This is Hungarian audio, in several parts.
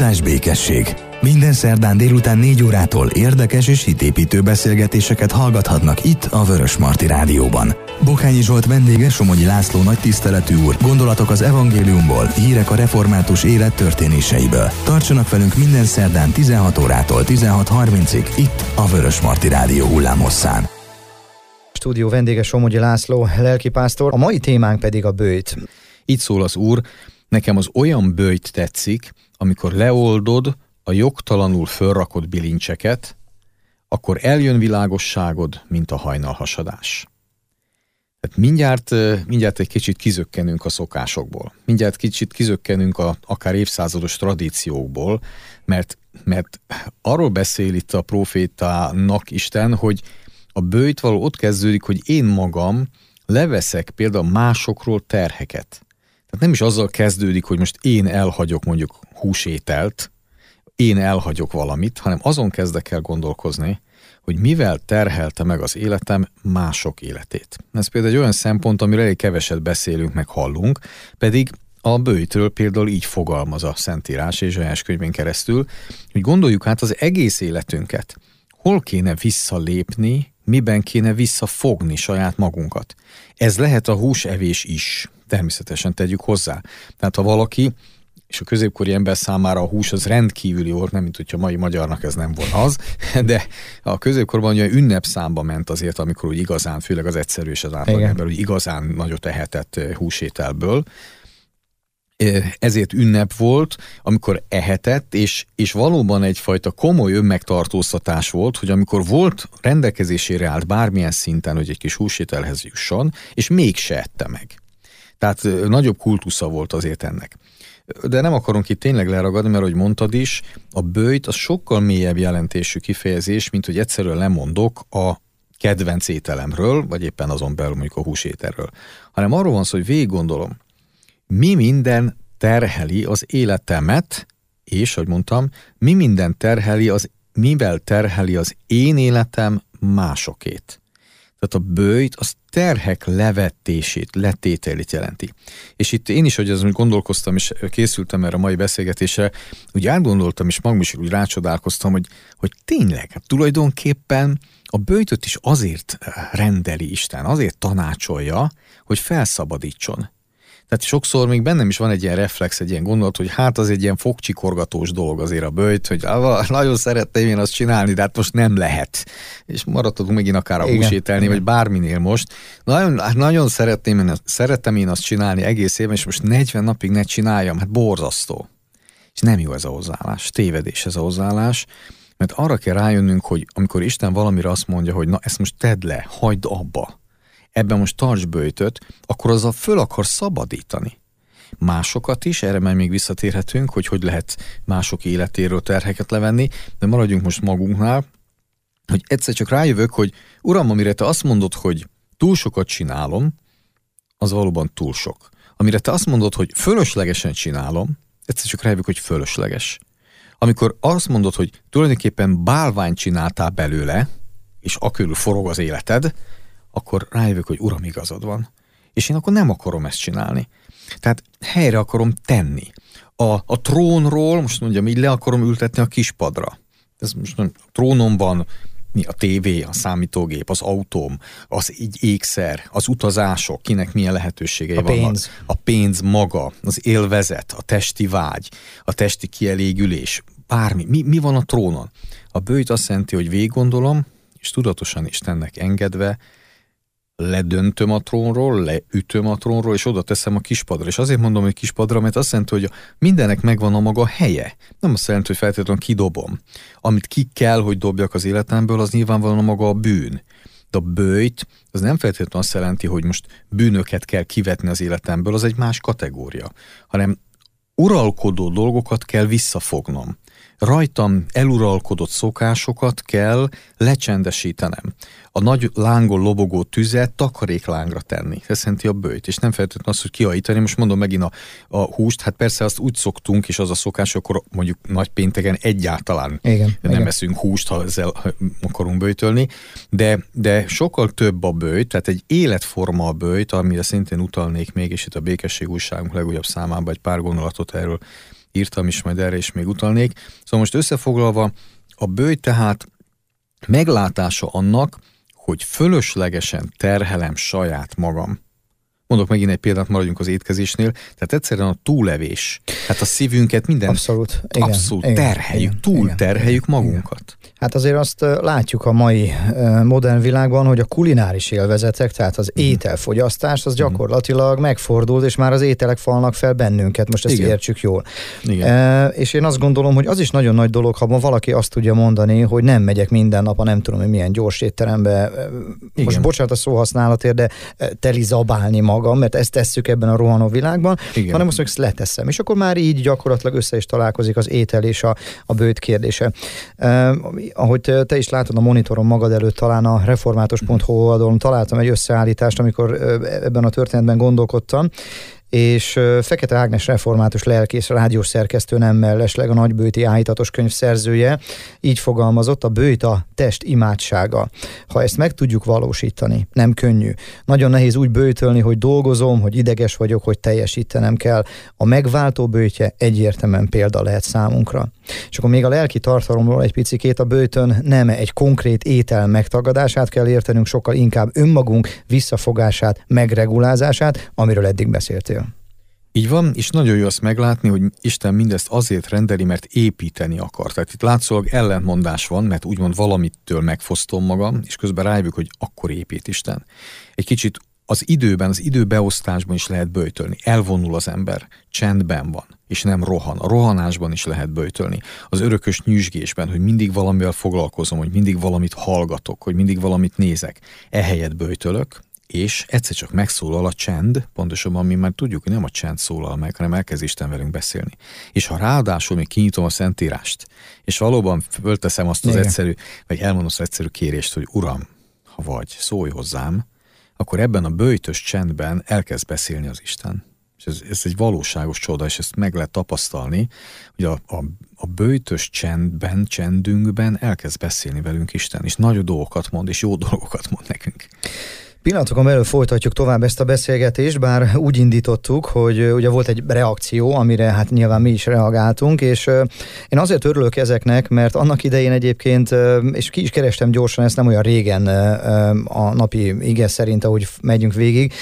Áldás békesség! Minden szerdán délután 4 órától érdekes és hitépítő beszélgetéseket hallgathatnak itt a Vörös Marti Rádióban. Bokányi Zsolt vendége Somogyi László nagy tiszteletű úr, gondolatok az evangéliumból, hírek a református élet történéseiből. Tartsanak velünk minden szerdán 16 órától 16.30-ig itt a Vörös Marti Rádió hullámhosszán. Stúdió vendége Somogyi László, lelkipásztor, a mai témánk pedig a bőjt. Itt szól az úr, nekem az olyan bőjt tetszik, amikor leoldod a jogtalanul fölrakott bilincseket, akkor eljön világosságod, mint a hajnalhasadás. Tehát mindjárt, mindjárt egy kicsit kizökkenünk a szokásokból. Mindjárt kicsit kizökkenünk a akár évszázados tradíciókból, mert, mert arról beszél itt a profétának Isten, hogy a bőjt való ott kezdődik, hogy én magam leveszek például másokról terheket. Tehát nem is azzal kezdődik, hogy most én elhagyok mondjuk húsételt, én elhagyok valamit, hanem azon kezdek el gondolkozni, hogy mivel terhelte meg az életem mások életét. Ez például egy olyan szempont, amiről elég keveset beszélünk, meg hallunk, pedig a bőjtről például így fogalmaz a Szentírás és a könyvén keresztül, hogy gondoljuk át az egész életünket. Hol kéne visszalépni, miben kéne visszafogni saját magunkat. Ez lehet a húsevés is, természetesen tegyük hozzá. Tehát ha valaki és a középkori ember számára a hús az rendkívüli volt, nem mint hogyha mai magyarnak ez nem volt az, de a középkorban ugye ünnepszámba ment azért, amikor úgy igazán, főleg az egyszerű és az átlagember, úgy igazán nagyot ehetett eh, húsételből, eh, ezért ünnep volt, amikor ehetett, és, és valóban egyfajta komoly önmegtartóztatás volt, hogy amikor volt rendelkezésére állt bármilyen szinten, hogy egy kis húsételhez jusson, és mégse ette meg. Tehát eh, nagyobb kultusza volt azért ennek de nem akarunk itt tényleg leragadni, mert ahogy mondtad is, a bőjt az sokkal mélyebb jelentésű kifejezés, mint hogy egyszerűen lemondok a kedvenc ételemről, vagy éppen azon belül mondjuk a húsételről, hanem arról van szó, hogy végig gondolom, mi minden terheli az életemet, és, ahogy mondtam, mi minden terheli az, mivel terheli az én életem másokét. Tehát a bőjt az terhek levetését, letételét jelenti. És itt én is, hogy azon gondolkoztam, és készültem erre a mai beszélgetésre, úgy átgondoltam, és magam is úgy rácsodálkoztam, hogy, hogy tényleg, hát tulajdonképpen a bőjtöt is azért rendeli Isten, azért tanácsolja, hogy felszabadítson. Tehát sokszor még bennem is van egy ilyen reflex, egy ilyen gondolat, hogy hát az egy ilyen fogcsikorgatós dolog azért a bőjt, hogy nagyon szerettem én azt csinálni, de hát most nem lehet. És maradhatunk megint akár a húsételni, vagy bárminél most. Nagyon, hát nagyon szeretném én, szerettem én azt csinálni egész évben, és most 40 napig ne csináljam, hát borzasztó. És nem jó ez a hozzáállás, tévedés ez a hozzáállás, mert arra kell rájönnünk, hogy amikor Isten valamire azt mondja, hogy na ezt most tedd le, hagyd abba, ebben most tarts bőjtöt, akkor azzal föl akar szabadítani. Másokat is, erre már még visszatérhetünk, hogy hogy lehet mások életéről terheket levenni, de maradjunk most magunknál, hogy egyszer csak rájövök, hogy uram, amire te azt mondod, hogy túl sokat csinálom, az valóban túl sok. Amire te azt mondod, hogy fölöslegesen csinálom, egyszer csak rájövök, hogy fölösleges. Amikor azt mondod, hogy tulajdonképpen bálványt csináltál belőle, és akörül forog az életed, akkor rájövök, hogy uram, igazad van. És én akkor nem akarom ezt csinálni. Tehát helyre akarom tenni. A, a trónról, most mondjam így, le akarom ültetni a kispadra. Ez most a trónom van, mi a tévé, a számítógép, az autóm, az így ékszer, az utazások, kinek milyen lehetőségei a vannak. Pénz. A pénz maga, az élvezet, a testi vágy, a testi kielégülés, bármi. Mi, mi van a trónon? A bőjt azt jelenti, hogy végig gondolom, és tudatosan Istennek engedve, ledöntöm a trónról, leütöm a trónról, és oda teszem a kispadra. És azért mondom, hogy kispadra, mert azt jelenti, hogy mindenek megvan a maga helye. Nem azt jelenti, hogy feltétlenül kidobom. Amit ki kell, hogy dobjak az életemből, az nyilvánvalóan a maga a bűn. De a bőjt, az nem feltétlenül azt jelenti, hogy most bűnöket kell kivetni az életemből, az egy más kategória, hanem uralkodó dolgokat kell visszafognom rajtam eluralkodott szokásokat kell lecsendesítenem. A nagy lángon lobogó tüzet takaréklángra tenni. Ez jelenti a bőjt, és nem feltétlenül azt, hogy kiajítani. Most mondom megint a, a húst, hát persze azt úgy szoktunk, és az a szokás, akkor mondjuk nagy pénteken egyáltalán igen, nem igen. eszünk húst, ha ezzel akarunk bőjtölni, de, de sokkal több a bőjt, tehát egy életforma a bőjt, amire szintén utalnék még, és itt a Békesség újságunk legújabb számában egy pár gondolatot erről írtam is, majd erre is még utalnék. Szóval most összefoglalva, a bőj tehát meglátása annak, hogy fölöslegesen terhelem saját magam. Mondok megint egy példát, maradjunk az étkezésnél. Tehát egyszerűen a túlevés. Hát a szívünket minden abszolút, igen, abszolút igen, terheljük, igen, túl igen, terheljük igen, magunkat. Igen. Hát azért azt látjuk a mai modern világban, hogy a kulináris élvezetek, tehát az mm. ételfogyasztás, az mhm. gyakorlatilag megfordult, és már az ételek falnak fel bennünket, most ezt Igen. értsük jól. Igen. E, és én azt gondolom, hogy az is nagyon nagy dolog, ha ma valaki azt tudja mondani, hogy nem megyek minden nap a nem tudom, hogy milyen gyors étterembe, Igen. most bocsánat a szóhasználatért, de teli zabálni magam, mert ezt tesszük ebben a rohanó világban, Igen. hanem azt mondjuk, ezt leteszem. És akkor már így gyakorlatilag össze is találkozik az étel és a, a bőt kérdése. E, ahogy te, te is látod a monitoron magad előtt, talán a református.hu oldalon találtam egy összeállítást, amikor ebben a történetben gondolkodtam, és Fekete Ágnes református lelkész, rádiós szerkesztő nem mellesleg a nagybőti áhítatos könyv szerzője, így fogalmazott, a bőjt a test imádsága. Ha ezt meg tudjuk valósítani, nem könnyű. Nagyon nehéz úgy bőjtölni, hogy dolgozom, hogy ideges vagyok, hogy teljesítenem kell. A megváltó bőjtje egyértelműen példa lehet számunkra. És akkor még a lelki tartalomról egy picikét a bőjtön nem egy konkrét étel megtagadását kell értenünk, sokkal inkább önmagunk visszafogását, megregulázását, amiről eddig beszéltél. Így van, és nagyon jó azt meglátni, hogy Isten mindezt azért rendeli, mert építeni akar. Tehát itt látszólag ellentmondás van, mert úgymond valamitől megfosztom magam, és közben rájövök, hogy akkor épít Isten. Egy kicsit az időben, az időbeosztásban is lehet böjtölni. Elvonul az ember, csendben van, és nem rohan. A rohanásban is lehet böjtölni. Az örökös nyüzsgésben, hogy mindig valamivel foglalkozom, hogy mindig valamit hallgatok, hogy mindig valamit nézek. Ehelyett böjtölök, és egyszer csak megszólal a csend, pontosabban mi már tudjuk, hogy nem a csend szólal meg, hanem elkezd Isten velünk beszélni. És ha ráadásul még kinyitom a Szentírást, és valóban fölteszem azt az Igen. egyszerű, vagy elmondom az egyszerű kérést, hogy Uram, ha vagy, szólj hozzám, akkor ebben a bőjtös csendben elkezd beszélni az Isten. És ez, ez egy valóságos csoda, és ezt meg lehet tapasztalni, hogy a, a, a bőjtös csendben, csendünkben elkezd beszélni velünk Isten, és nagy dolgokat mond, és jó dolgokat mond nekünk. Pillanatokon belül folytatjuk tovább ezt a beszélgetést, bár úgy indítottuk, hogy ugye volt egy reakció, amire hát nyilván mi is reagáltunk, és én azért örülök ezeknek, mert annak idején egyébként, és ki is kerestem gyorsan, ezt nem olyan régen a napi ige szerint, ahogy megyünk végig,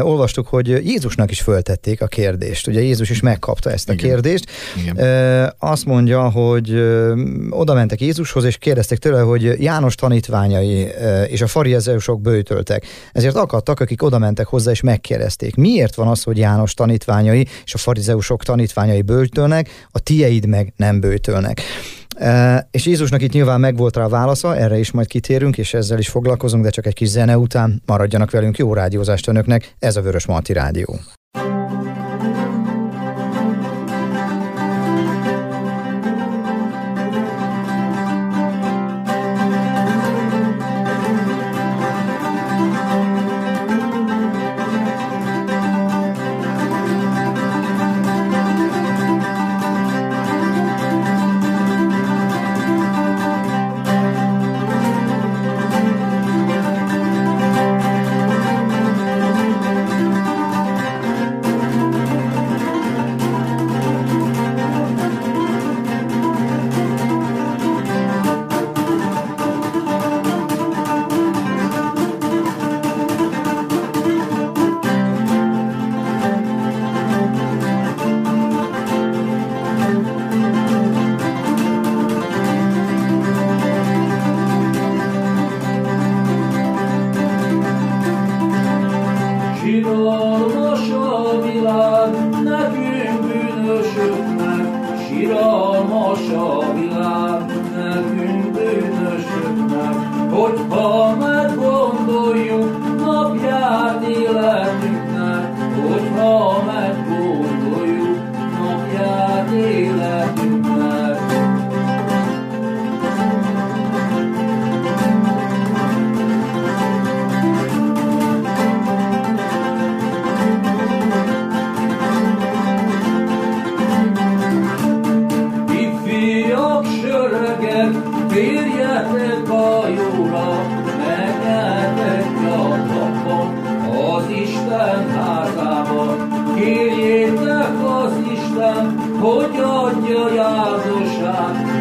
olvastuk, hogy Jézusnak is föltették a kérdést. Ugye Jézus is megkapta ezt a Igen. kérdést. Igen. Azt mondja, hogy oda mentek Jézushoz, és kérdezték tőle, hogy János tanítványai és a farizeusok bőtöltek. Ezért akadtak, akik oda mentek hozzá és megkérdezték, miért van az, hogy János tanítványai és a farizeusok tanítványai bőtölnek, a tieid meg nem bőtölnek. E, és Jézusnak itt nyilván megvolt rá a válasza, erre is majd kitérünk, és ezzel is foglalkozunk, de csak egy kis zene után maradjanak velünk jó rádiózást önöknek, ez a Vörös Marti Rádió.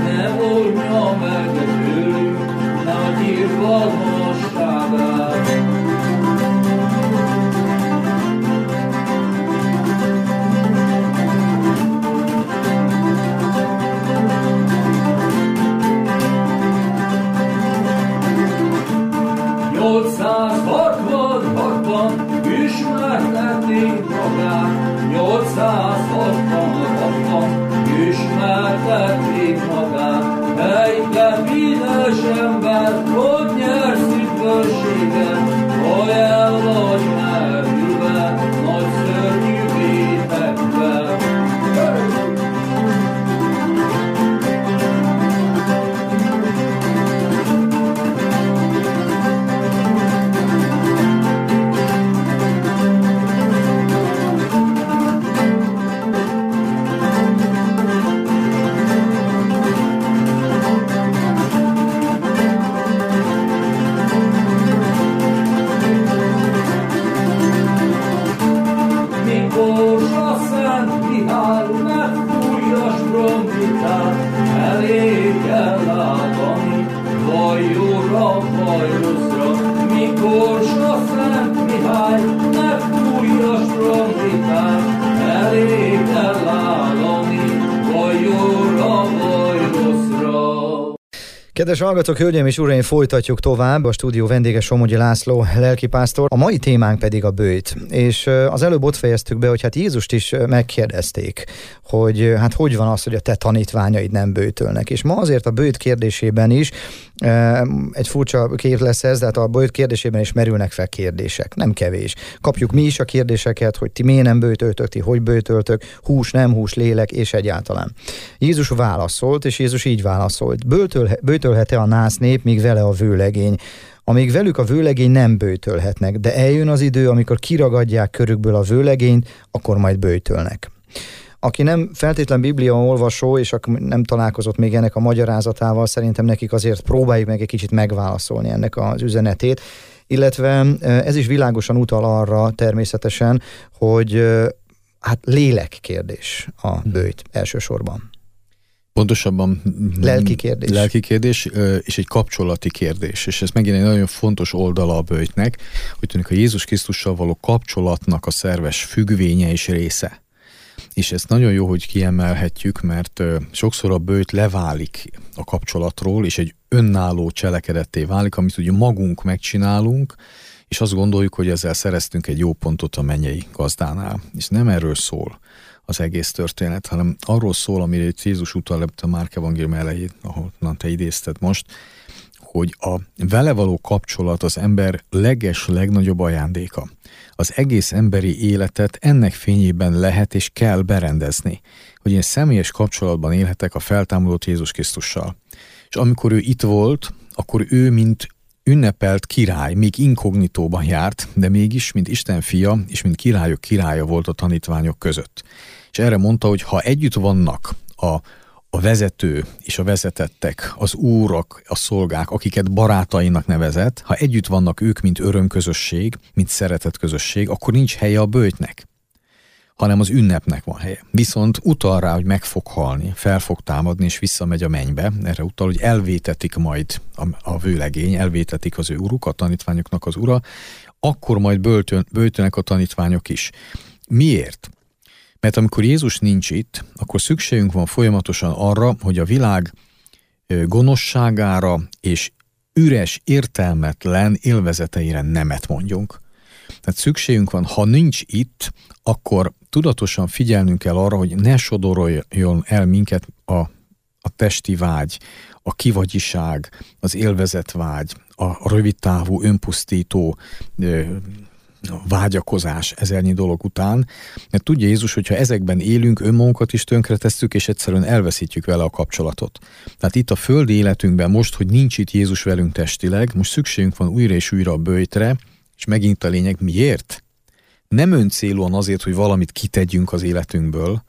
ne vur no mer götür, ne vakit olmaz. Kedves hallgatók, hölgyeim és uraim, folytatjuk tovább. A stúdió vendége Somogyi László, lelkipásztor. A mai témánk pedig a bőjt. És az előbb ott fejeztük be, hogy hát Jézust is megkérdezték, hogy hát hogy van az, hogy a te tanítványaid nem bőtölnek. És ma azért a bőjt kérdésében is egy furcsa kép lesz ez, de hát a bőjt kérdésében is merülnek fel kérdések. Nem kevés. Kapjuk mi is a kérdéseket, hogy ti miért nem bőtöltök, ti hogy bőtöltök, hús, nem hús, lélek, és egyáltalán. Jézus válaszolt, és Jézus így válaszolt. Bőtöl, bőtölhet-e a nász nép, míg vele a vőlegény? amíg velük a vőlegény nem bőtölhetnek, de eljön az idő, amikor kiragadják körükből a vőlegényt, akkor majd bőtölnek. Aki nem feltétlen Biblia olvasó, és aki nem találkozott még ennek a magyarázatával, szerintem nekik azért próbáljuk meg egy kicsit megválaszolni ennek az üzenetét. Illetve ez is világosan utal arra természetesen, hogy hát lélek kérdés a bőjt elsősorban. Pontosabban lelki kérdés. Lelki kérdés, és egy kapcsolati kérdés. És ez megint egy nagyon fontos oldala a bőjtnek, hogy tűnik a Jézus Krisztussal való kapcsolatnak a szerves függvénye és része. És ezt nagyon jó, hogy kiemelhetjük, mert sokszor a bőjt leválik a kapcsolatról, és egy önálló cselekedetté válik, amit ugye magunk megcsinálunk, és azt gondoljuk, hogy ezzel szereztünk egy jó pontot a mennyei gazdánál. És nem erről szól az egész történet, hanem arról szól, amire Jézus utal a Márk evangélium elején, ahol te idézted most, hogy a vele való kapcsolat az ember leges, legnagyobb ajándéka. Az egész emberi életet ennek fényében lehet és kell berendezni, hogy én személyes kapcsolatban élhetek a feltámadott Jézus Krisztussal. És amikor ő itt volt, akkor ő, mint ünnepelt király, még inkognitóban járt, de mégis, mint Isten fia és mint királyok királya volt a tanítványok között. És erre mondta, hogy ha együtt vannak a a vezető és a vezetettek, az úrak, a szolgák, akiket barátainak nevezett, ha együtt vannak ők, mint örömközösség, mint szeretetközösség, akkor nincs helye a bőjtnek hanem az ünnepnek van helye. Viszont utal rá, hogy meg fog halni, fel fog támadni, és visszamegy a mennybe. Erre utal, hogy elvétetik majd a, a vőlegény, elvétetik az ő uruk, a tanítványoknak az ura, akkor majd böltön, böltönek a tanítványok is. Miért? Mert amikor Jézus nincs itt, akkor szükségünk van folyamatosan arra, hogy a világ gonoszságára és üres, értelmetlen élvezeteire nemet mondjunk. Tehát szükségünk van, ha nincs itt, akkor tudatosan figyelnünk kell arra, hogy ne sodoroljon el minket a, a testi vágy, a kivagyiság, az élvezetvágy, a rövidtávú, önpusztító vágyakozás ezernyi dolog után, mert tudja Jézus, hogyha ezekben élünk, önmagunkat is tönkretesszük, és egyszerűen elveszítjük vele a kapcsolatot. Tehát itt a földi életünkben most, hogy nincs itt Jézus velünk testileg, most szükségünk van újra és újra a bőjtre, és megint a lényeg, miért? Nem öncélúan azért, hogy valamit kitegyünk az életünkből,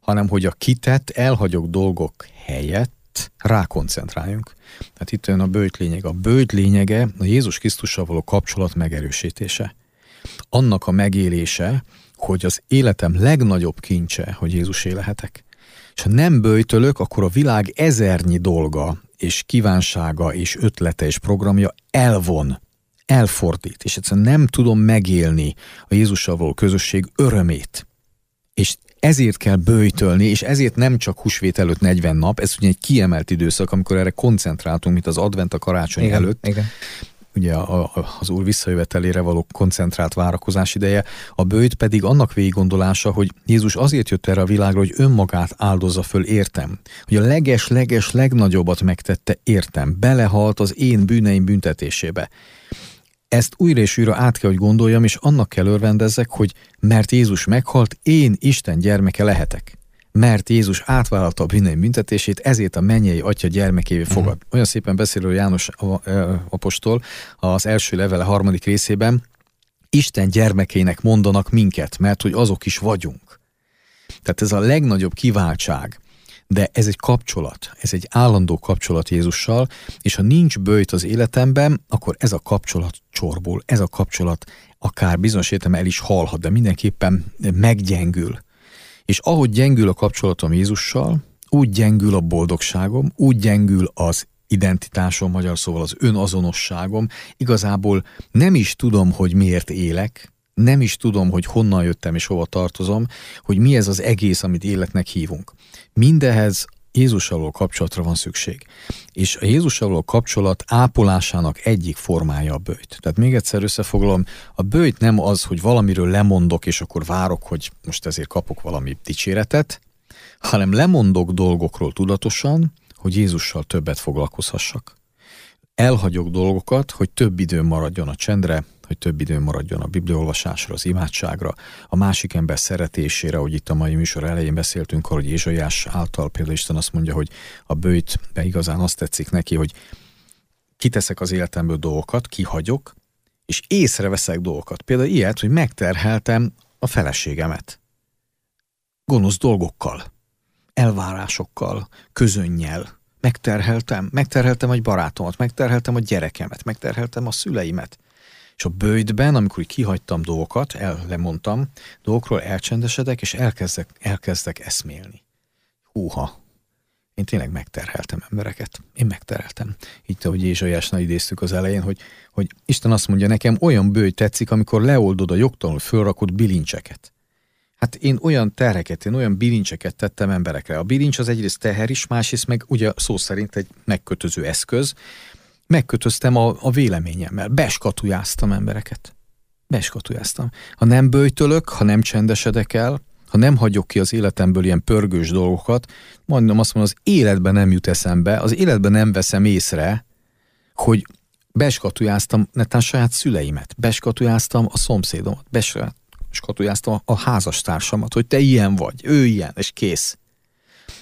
hanem hogy a kitett, elhagyok dolgok helyett rákoncentráljunk. Tehát itt jön a bőjt lényeg. A bőjt lényege a Jézus Krisztussal való kapcsolat megerősítése annak a megélése, hogy az életem legnagyobb kincse, hogy Jézus lehetek. És ha nem böjtölök, akkor a világ ezernyi dolga, és kívánsága, és ötlete, és programja elvon, elfordít, és egyszerűen nem tudom megélni a Jézussal való közösség örömét. És ezért kell bőjtölni, és ezért nem csak húsvét előtt 40 nap, ez ugye egy kiemelt időszak, amikor erre koncentráltunk, mint az advent a karácsony igen, előtt. Igen ugye a, a, az úr visszajövetelére való koncentrált várakozás ideje, a bőjt pedig annak végiggondolása, hogy Jézus azért jött erre a világra, hogy önmagát áldozza föl értem. Hogy a leges-leges legnagyobbat megtette értem, belehalt az én bűneim büntetésébe. Ezt újra és újra át kell, hogy gondoljam, és annak kell örvendezzek, hogy mert Jézus meghalt, én Isten gyermeke lehetek mert Jézus átvállalta a bűnei büntetését, ezért a mennyei atya gyermekévé fogad. Uh-huh. Olyan szépen beszélő János apostol az első levele harmadik részében, Isten gyermekének mondanak minket, mert hogy azok is vagyunk. Tehát ez a legnagyobb kiváltság, de ez egy kapcsolat, ez egy állandó kapcsolat Jézussal, és ha nincs bőjt az életemben, akkor ez a kapcsolat csorbul, ez a kapcsolat akár bizonyos értelemben el is halhat, de mindenképpen meggyengül. És ahogy gyengül a kapcsolatom Jézussal, úgy gyengül a boldogságom, úgy gyengül az identitásom, magyar szóval az önazonosságom. Igazából nem is tudom, hogy miért élek, nem is tudom, hogy honnan jöttem és hova tartozom, hogy mi ez az egész, amit életnek hívunk. Mindehez Jézussal való kapcsolatra van szükség. És a Jézussal való kapcsolat ápolásának egyik formája a bőjt. Tehát még egyszer összefoglalom, a bőjt nem az, hogy valamiről lemondok, és akkor várok, hogy most ezért kapok valami dicséretet, hanem lemondok dolgokról tudatosan, hogy Jézussal többet foglalkozhassak. Elhagyok dolgokat, hogy több időm maradjon a csendre, hogy több időm maradjon a bibliolvasásra, az imádságra, a másik ember szeretésére, hogy itt a mai műsor elején beszéltünk hogy Ézsaiás által például Isten azt mondja, hogy a bőjt be igazán azt tetszik neki, hogy kiteszek az életemből dolgokat, kihagyok, és észreveszek dolgokat. Például ilyet, hogy megterheltem a feleségemet. Gonosz dolgokkal, elvárásokkal, közönnyel. Megterheltem, megterheltem egy barátomat, megterheltem a gyerekemet, megterheltem a szüleimet. És a bőjtben, amikor kihagytam dolgokat, el lemondtam, dolgokról elcsendesedek, és elkezdek, elkezdek eszmélni. Húha, én tényleg megterheltem embereket. Én megterheltem. Így, ahogy Ézsaiásnál idéztük az elején, hogy, hogy Isten azt mondja nekem, olyan bőj tetszik, amikor leoldod a jogtalanul fölrakott bilincseket. Hát én olyan terheket, én olyan bilincseket tettem emberekre. A bilincs az egyrészt teher is, másrészt meg ugye szó szerint egy megkötöző eszköz, megkötöztem a, a véleményemmel, beskatujáztam embereket. Beskatujáztam. Ha nem bőjtölök, ha nem csendesedek el, ha nem hagyok ki az életemből ilyen pörgős dolgokat, majdnem azt mondom, az életben nem jut eszembe, az életben nem veszem észre, hogy beskatujáztam netán saját szüleimet, beskatujáztam a szomszédomat, beskatujáztam a házastársamat, hogy te ilyen vagy, ő ilyen, és kész.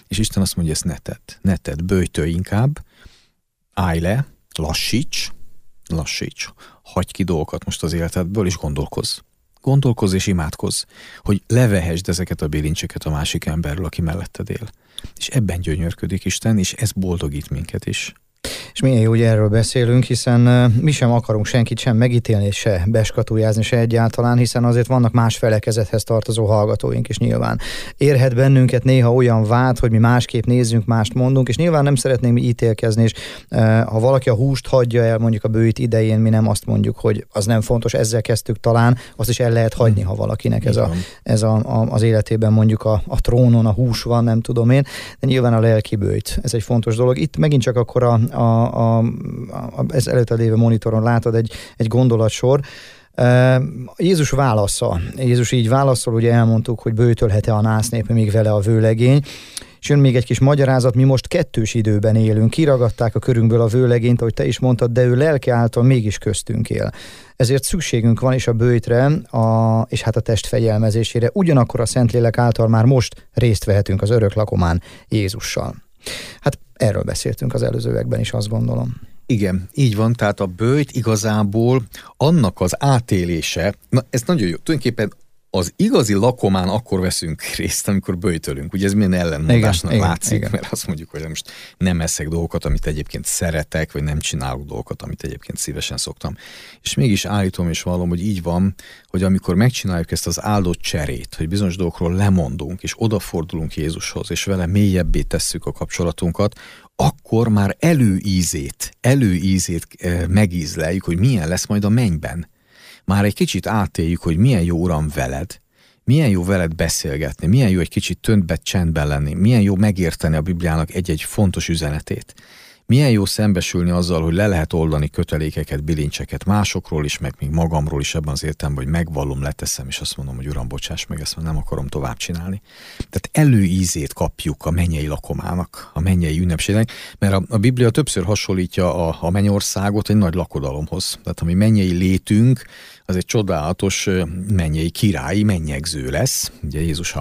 És Isten azt mondja, ezt ne tedd, ne tedd, inkább, állj le, lassíts, lassíts, hagyj ki dolgokat most az életedből, és gondolkozz. Gondolkozz és imádkozz, hogy levehesd ezeket a bilincseket a másik emberről, aki melletted él. És ebben gyönyörködik Isten, és ez boldogít minket is. És milyen jó, hogy erről beszélünk, hiszen mi sem akarunk senkit sem megítélni, se beskatujázni, se egyáltalán, hiszen azért vannak más felekezethez tartozó hallgatóink is nyilván. Érhet bennünket néha olyan vád, hogy mi másképp nézzünk, mást mondunk, és nyilván nem szeretnénk mi ítélkezni, és ha valaki a húst hagyja el mondjuk a bőjt idején, mi nem azt mondjuk, hogy az nem fontos, ezzel kezdtük talán, azt is el lehet hagyni, ha valakinek ez, a, ez a, a, az életében mondjuk a, a trónon a hús van, nem tudom én, de nyilván a lelki bőjt, ez egy fontos dolog. Itt megint csak akkor a, a, a, a, ez előtte lévő monitoron látod egy, egy gondolatsor, Jézus válasza. Jézus így válaszol, ugye elmondtuk, hogy bőtölhet-e a nász népe még vele a vőlegény, és jön még egy kis magyarázat, mi most kettős időben élünk, kiragadták a körünkből a vőlegényt, ahogy te is mondtad, de ő lelke által mégis köztünk él. Ezért szükségünk van is a bőjtre, a, és hát a test fegyelmezésére, ugyanakkor a Szentlélek által már most részt vehetünk az örök lakomán Jézussal. Hát erről beszéltünk az előzőekben is, azt gondolom. Igen, így van, tehát a bőjt igazából annak az átélése, na ez nagyon jó, tulajdonképpen az igazi lakomán akkor veszünk részt, amikor böjtölünk. Ugye ez milyen ellenmondásnak igen, látszik, igen, mert azt mondjuk, hogy most nem eszek dolgokat, amit egyébként szeretek, vagy nem csinálok dolgokat, amit egyébként szívesen szoktam. És mégis állítom és vallom, hogy így van, hogy amikor megcsináljuk ezt az áldott cserét, hogy bizonyos dolgokról lemondunk, és odafordulunk Jézushoz, és vele mélyebbé tesszük a kapcsolatunkat, akkor már előízét, előízét eh, megízleljük, hogy milyen lesz majd a mennyben már egy kicsit átéljük, hogy milyen jó uram veled, milyen jó veled beszélgetni, milyen jó egy kicsit töntbe csendben lenni, milyen jó megérteni a Bibliának egy-egy fontos üzenetét. Milyen jó szembesülni azzal, hogy le lehet oldani kötelékeket, bilincseket másokról is, meg még magamról is ebben az értelemben, hogy megvallom, leteszem, és azt mondom, hogy uram, bocsáss meg, ezt nem akarom tovább csinálni. Tehát előízét kapjuk a mennyei lakomának, a mennyei ünnepségnek, mert a, a Biblia többször hasonlítja a, a mennyországot egy nagy lakodalomhoz. Tehát ami mennyei létünk, az egy csodálatos mennyei királyi mennyegző lesz. Ugye Jézus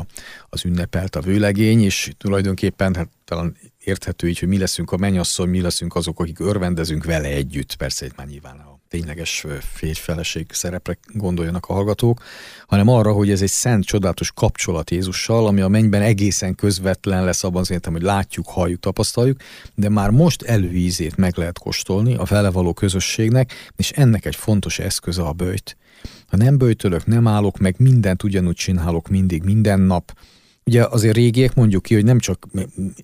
az ünnepelt a vőlegény, és tulajdonképpen hát talán érthető így, hogy mi leszünk a mennyasszony, mi leszünk azok, akik örvendezünk vele együtt. Persze itt már nyilván a tényleges férjfeleség szerepre gondoljanak a hallgatók, hanem arra, hogy ez egy szent, csodálatos kapcsolat Jézussal, ami a mennyben egészen közvetlen lesz abban az értem, hogy látjuk, halljuk, tapasztaljuk, de már most előízét meg lehet kóstolni a vele való közösségnek, és ennek egy fontos eszköze a bőjt. Ha nem bőjtölök, nem állok meg, mindent ugyanúgy csinálok mindig, minden nap, Ugye azért régiek mondjuk ki, hogy nem csak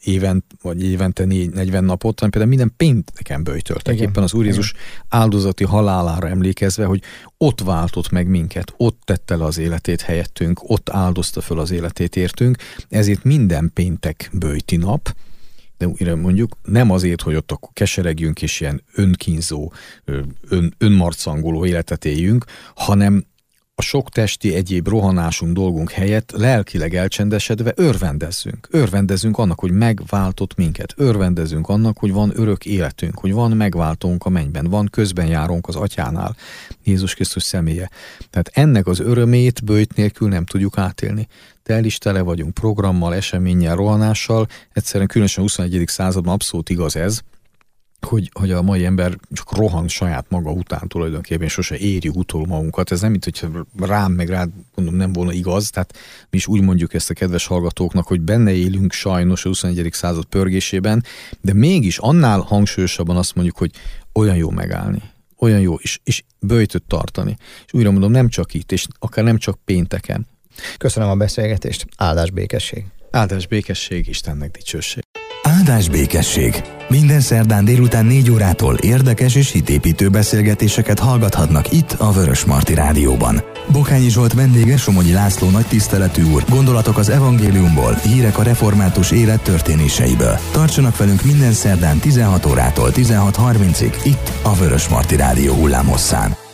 éven, vagy évente 40 napot, hanem például minden pénteken böjtöltek. Igen. Éppen az Úr Jézus áldozati halálára emlékezve, hogy ott váltott meg minket, ott tette le az életét helyettünk, ott áldozta föl az életét értünk, ezért minden péntek bőjti nap, de újra mondjuk nem azért, hogy ott akkor keseregjünk és ilyen önkínzó, ön, önmarcangoló életet éljünk, hanem a sok testi egyéb rohanásunk dolgunk helyett lelkileg elcsendesedve örvendezzünk. Örvendezzünk annak, hogy megváltott minket. Örvendezünk annak, hogy van örök életünk, hogy van megváltónk a mennyben, van közben járunk az atyánál, Jézus Krisztus személye. Tehát ennek az örömét bőjt nélkül nem tudjuk átélni. Tel is tele vagyunk programmal, eseménnyel, rohanással. Egyszerűen különösen a 21. században abszolút igaz ez, hogy, hogy a mai ember csak rohan saját maga után tulajdonképpen, sose érjük utol magunkat. Ez nem, mint hogy rám meg rád mondom, nem volna igaz. Tehát mi is úgy mondjuk ezt a kedves hallgatóknak, hogy benne élünk sajnos a 21. század pörgésében, de mégis annál hangsúlyosabban azt mondjuk, hogy olyan jó megállni, olyan jó, és, és böjtöt tartani. És újra mondom, nem csak itt, és akár nem csak pénteken. Köszönöm a beszélgetést, áldás békesség. Áldás békesség, Istennek dicsőség. Áldás békesség! Minden szerdán délután 4 órától érdekes és hitépítő beszélgetéseket hallgathatnak itt a Vörös Marti Rádióban. Bokányi Zsolt vendége Somogyi László nagy tiszteletű úr, gondolatok az evangéliumból, hírek a református élet történéseiből. Tartsanak velünk minden szerdán 16 órától 16.30-ig itt a Vörös Marti Rádió hullámhosszán.